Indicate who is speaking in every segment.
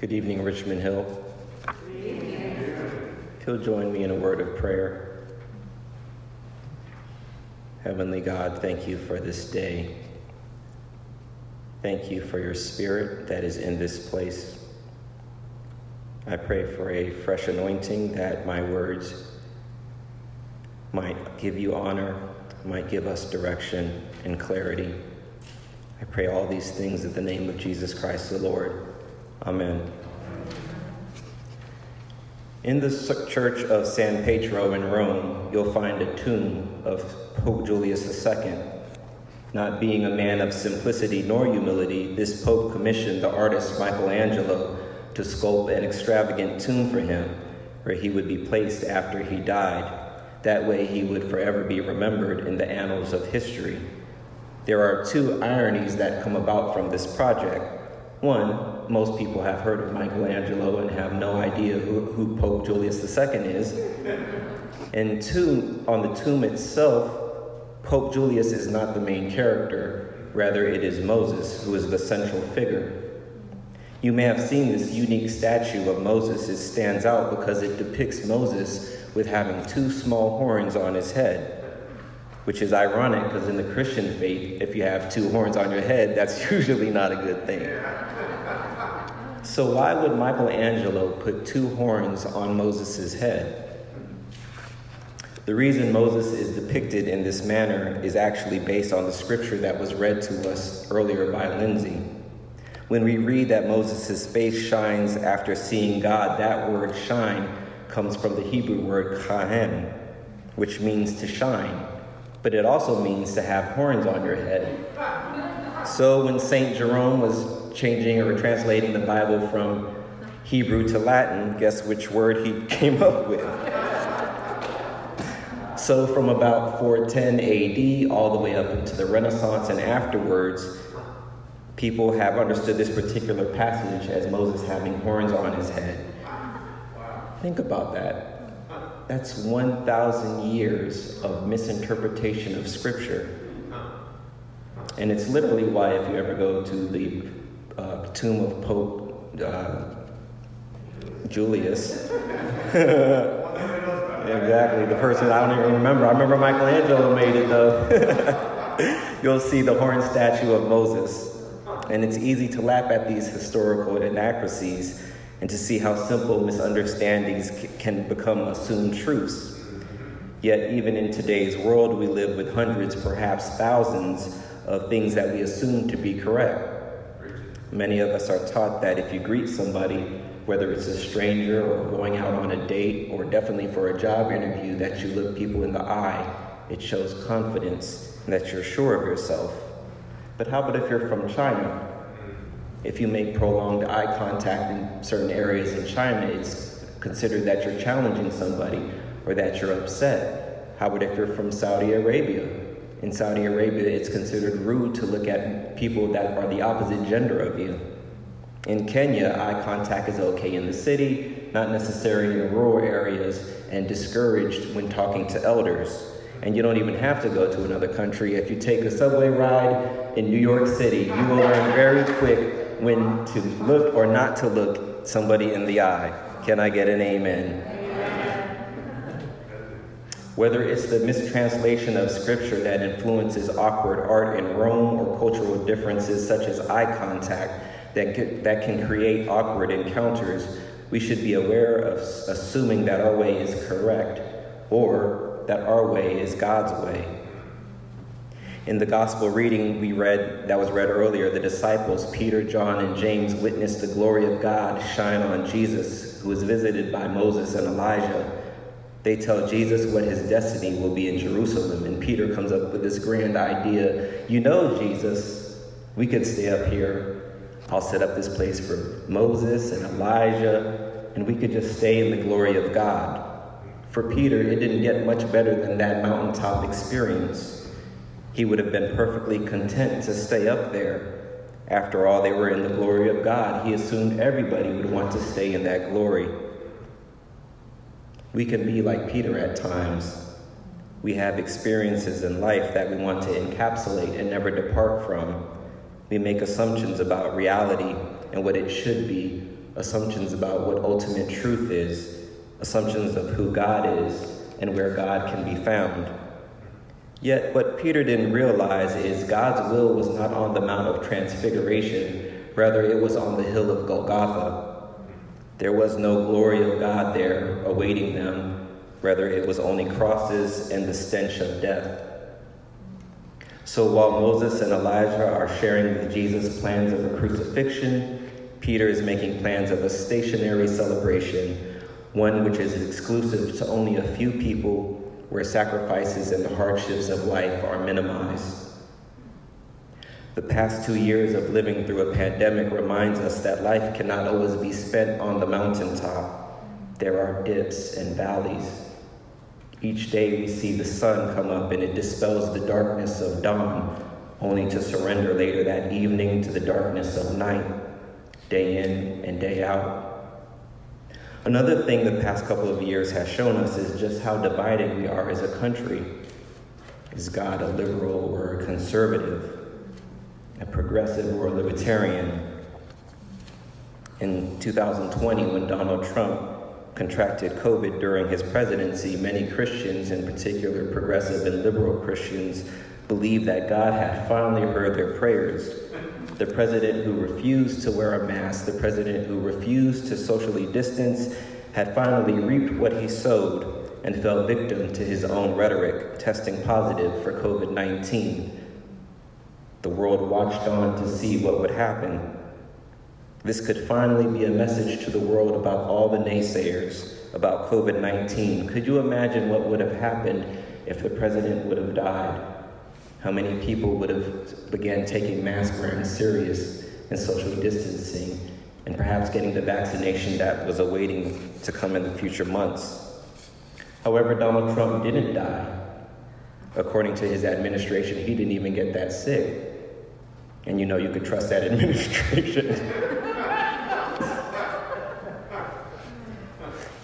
Speaker 1: Good evening, Richmond Hill. You'll join me in a word of prayer. Heavenly God, thank you for this day. Thank you for your spirit that is in this place. I pray for a fresh anointing that my words might give you honor, might give us direction and clarity. I pray all these things in the name of Jesus Christ the Lord. Amen. In the church of San Pietro in Rome, you'll find a tomb of Pope Julius II. Not being a man of simplicity nor humility, this pope commissioned the artist Michelangelo to sculpt an extravagant tomb for him, where he would be placed after he died. That way, he would forever be remembered in the annals of history. There are two ironies that come about from this project. One, most people have heard of Michelangelo and have no idea who, who Pope Julius II is. And two, on the tomb itself, Pope Julius is not the main character, rather, it is Moses who is the central figure. You may have seen this unique statue of Moses. It stands out because it depicts Moses with having two small horns on his head which is ironic because in the Christian faith, if you have two horns on your head, that's usually not a good thing. So, why would Michelangelo put two horns on Moses' head? The reason Moses is depicted in this manner is actually based on the scripture that was read to us earlier by Lindsay. When we read that Moses' face shines after seeing God, that word shine comes from the Hebrew word kahen, which means to shine but it also means to have horns on your head. So when St. Jerome was changing or translating the Bible from Hebrew to Latin, guess which word he came up with? So from about 410 AD all the way up into the Renaissance and afterwards, people have understood this particular passage as Moses having horns on his head. Think about that. That's 1,000 years of misinterpretation of Scripture. And it's literally why, if you ever go to the uh, tomb of Pope uh, Julius, exactly, the person I don't even remember. I remember Michelangelo made it though. You'll see the horn statue of Moses. And it's easy to laugh at these historical inaccuracies and to see how simple misunderstandings can become assumed truths. Yet, even in today's world, we live with hundreds, perhaps thousands, of things that we assume to be correct. Many of us are taught that if you greet somebody, whether it's a stranger or going out on a date or definitely for a job interview, that you look people in the eye, it shows confidence and that you're sure of yourself. But how about if you're from China if you make prolonged eye contact in certain areas in China, it's considered that you're challenging somebody or that you're upset. How about if you're from Saudi Arabia? In Saudi Arabia, it's considered rude to look at people that are the opposite gender of you. In Kenya, eye contact is okay in the city, not necessarily in rural areas, and discouraged when talking to elders. And you don't even have to go to another country. If you take a subway ride in New York City, you will learn very quick when to look or not to look somebody in the eye. Can I get an amen? Whether it's the mistranslation of scripture that influences awkward art in Rome or cultural differences such as eye contact that that can create awkward encounters, we should be aware of assuming that our way is correct or that our way is God's way. In the gospel reading we read that was read earlier, the disciples, Peter, John, and James, witnessed the glory of God shine on Jesus, who was visited by Moses and Elijah. They tell Jesus what his destiny will be in Jerusalem, and Peter comes up with this grand idea. You know, Jesus, we could stay up here. I'll set up this place for Moses and Elijah, and we could just stay in the glory of God. For Peter, it didn't get much better than that mountaintop experience. He would have been perfectly content to stay up there. After all, they were in the glory of God. He assumed everybody would want to stay in that glory. We can be like Peter at times. We have experiences in life that we want to encapsulate and never depart from. We make assumptions about reality and what it should be, assumptions about what ultimate truth is, assumptions of who God is and where God can be found. Yet, what Peter didn't realize is God's will was not on the Mount of Transfiguration, rather, it was on the hill of Golgotha. There was no glory of God there awaiting them, rather, it was only crosses and the stench of death. So while Moses and Elijah are sharing with Jesus plans of a crucifixion, Peter is making plans of a stationary celebration, one which is exclusive to only a few people where sacrifices and the hardships of life are minimized. The past two years of living through a pandemic reminds us that life cannot always be spent on the mountaintop. There are dips and valleys. Each day we see the sun come up and it dispels the darkness of dawn, only to surrender later that evening to the darkness of night, day in and day out. Another thing the past couple of years has shown us is just how divided we are as a country. Is God a liberal or a conservative, a progressive or a libertarian? In 2020, when Donald Trump contracted COVID during his presidency, many Christians, in particular progressive and liberal Christians, believed that God had finally heard their prayers the president who refused to wear a mask, the president who refused to socially distance, had finally reaped what he sowed and fell victim to his own rhetoric, testing positive for COVID 19. The world watched on to see what would happen. This could finally be a message to the world about all the naysayers about COVID 19. Could you imagine what would have happened if the president would have died? how many people would have began taking mask wearing serious and social distancing and perhaps getting the vaccination that was awaiting to come in the future months. However, Donald Trump didn't die. According to his administration, he didn't even get that sick. And you know you could trust that administration.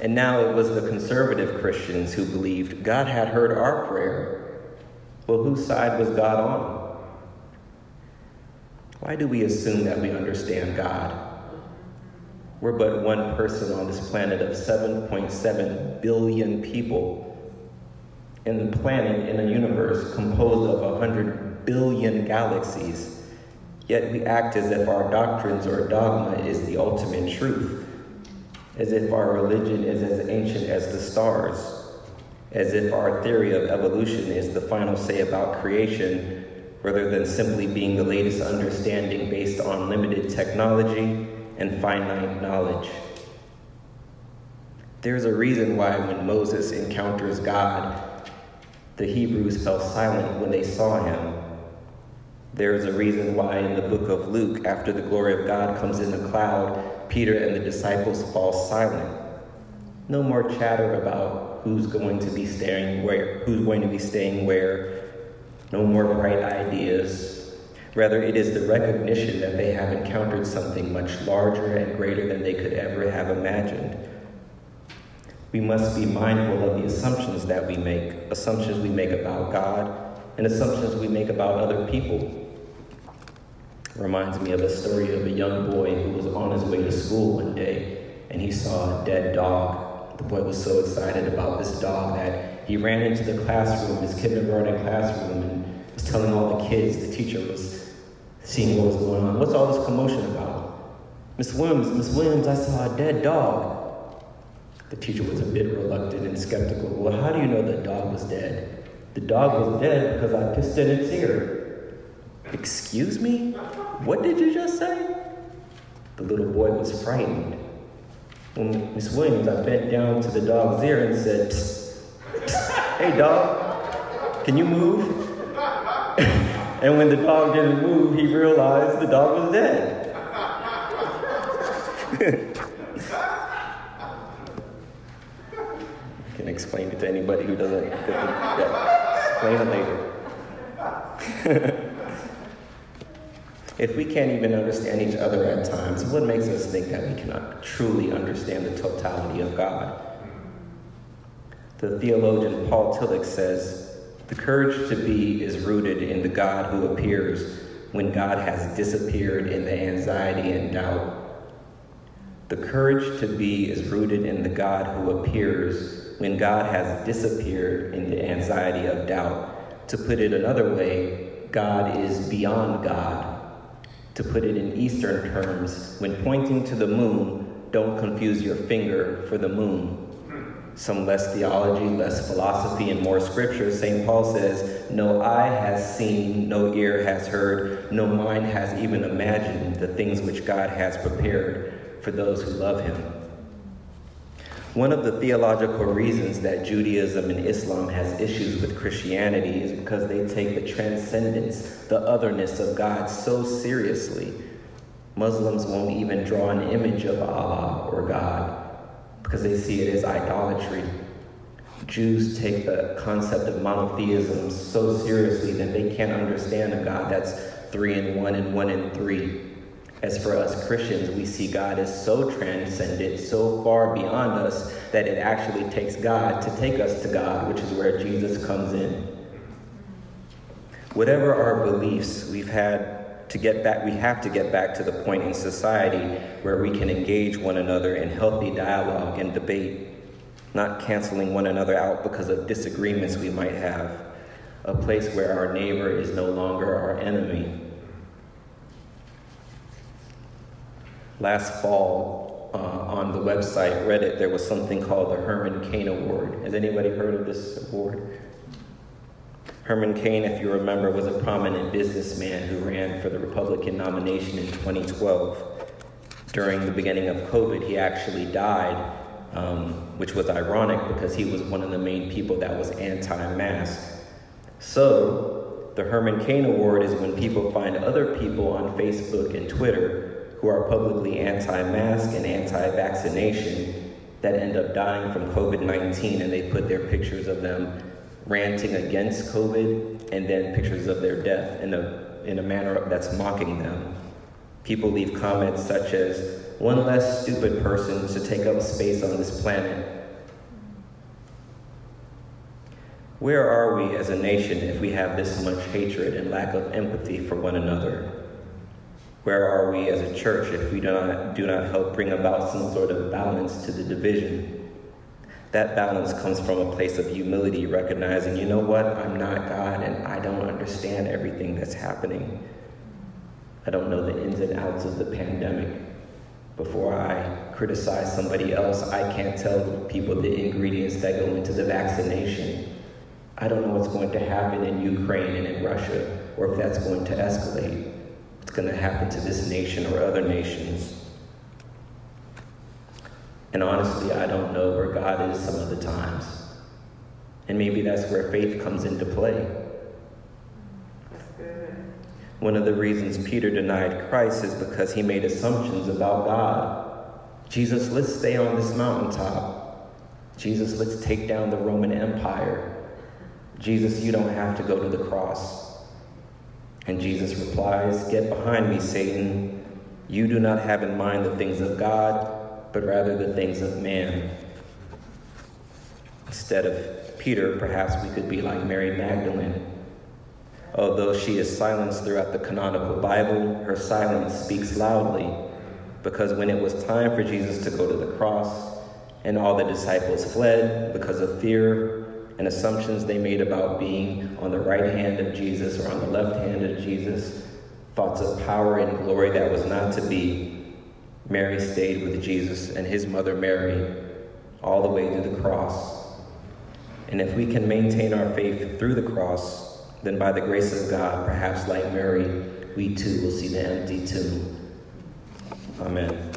Speaker 1: and now it was the conservative Christians who believed God had heard our prayer well, whose side was God on? Why do we assume that we understand God? We're but one person on this planet of 7.7 billion people in the planet in a universe composed of 100 billion galaxies. Yet we act as if our doctrines or dogma is the ultimate truth, as if our religion is as ancient as the stars as if our theory of evolution is the final say about creation rather than simply being the latest understanding based on limited technology and finite knowledge. There's a reason why when Moses encounters God, the Hebrews fell silent when they saw him. There's a reason why in the book of Luke, after the glory of God comes in a cloud, Peter and the disciples fall silent. No more chatter about who's going to be staying where, who's going to be staying where, no more bright ideas. Rather, it is the recognition that they have encountered something much larger and greater than they could ever have imagined. We must be mindful of the assumptions that we make, assumptions we make about God, and assumptions we make about other people. Reminds me of a story of a young boy who was on his way to school one day and he saw a dead dog the boy was so excited about this dog that he ran into the classroom, his kindergarten classroom, and was telling all the kids, the teacher was seeing what was going on. What's all this commotion about? Miss Williams, Miss Williams, I saw a dead dog. The teacher was a bit reluctant and skeptical. Well, how do you know the dog was dead? The dog was dead because I pissed in its ear. Excuse me? What did you just say? The little boy was frightened. When Miss Williams, I bent down to the dog's ear and said, psst, psst, Hey, dog, can you move? and when the dog didn't move, he realized the dog was dead. Can explain it to anybody who doesn't. Yeah, explain it later. If we can't even understand each other at times, what makes us think that we cannot truly understand the totality of God? The theologian Paul Tillich says, The courage to be is rooted in the God who appears when God has disappeared in the anxiety and doubt. The courage to be is rooted in the God who appears when God has disappeared in the anxiety of doubt. To put it another way, God is beyond God. To put it in Eastern terms, when pointing to the moon, don't confuse your finger for the moon. Some less theology, less philosophy, and more scripture. St. Paul says, No eye has seen, no ear has heard, no mind has even imagined the things which God has prepared for those who love him. One of the theological reasons that Judaism and Islam has issues with Christianity is because they take the transcendence, the otherness of God so seriously. Muslims won't even draw an image of Allah or God because they see it as idolatry. Jews take the concept of monotheism so seriously that they can't understand a God that's three in one and one in three. As for us Christians, we see God as so transcendent, so far beyond us, that it actually takes God to take us to God, which is where Jesus comes in. Whatever our beliefs, we've had to get back, we have to get back to the point in society where we can engage one another in healthy dialogue and debate, not canceling one another out because of disagreements we might have. A place where our neighbor is no longer our enemy last fall uh, on the website Reddit, there was something called the Herman Cain Award. Has anybody heard of this award? Herman Cain, if you remember, was a prominent businessman who ran for the Republican nomination in 2012. During the beginning of COVID, he actually died, um, which was ironic because he was one of the main people that was anti mask. So, the Herman Cain Award is when people find other people on Facebook and Twitter who are publicly anti mask and anti vaccination that end up dying from COVID 19, and they put their pictures of them ranting against COVID and then pictures of their death in a, in a manner that's mocking them. People leave comments such as, one less stupid person to take up space on this planet. Where are we as a nation if we have this much hatred and lack of empathy for one another? Where are we as a church if we do not, do not help bring about some sort of balance to the division? That balance comes from a place of humility, recognizing, you know what, I'm not God and I don't understand everything that's happening. I don't know the ins and outs of the pandemic. Before I criticize somebody else, I can't tell people the ingredients that go into the vaccination. I don't know what's going to happen in Ukraine and in Russia, or if that's going to escalate going to happen to this nation or other nations. And honestly, I don't know where God is some of the times. And maybe that's where faith comes into play. One of the reasons Peter denied Christ is because he made assumptions about God. Jesus, let's stay on this mountaintop. Jesus, let's take down the Roman Empire. Jesus, you don't have to go to the cross. And Jesus replies, Get behind me, Satan. You do not have in mind the things of God, but rather the things of man. Instead of Peter, perhaps we could be like Mary Magdalene. Although she is silenced throughout the canonical Bible, her silence speaks loudly because when it was time for Jesus to go to the cross and all the disciples fled because of fear, and assumptions they made about being on the right hand of Jesus or on the left hand of Jesus, thoughts of power and glory that was not to be, Mary stayed with Jesus and his mother Mary all the way to the cross. And if we can maintain our faith through the cross, then by the grace of God, perhaps like Mary, we too will see the empty tomb. Amen.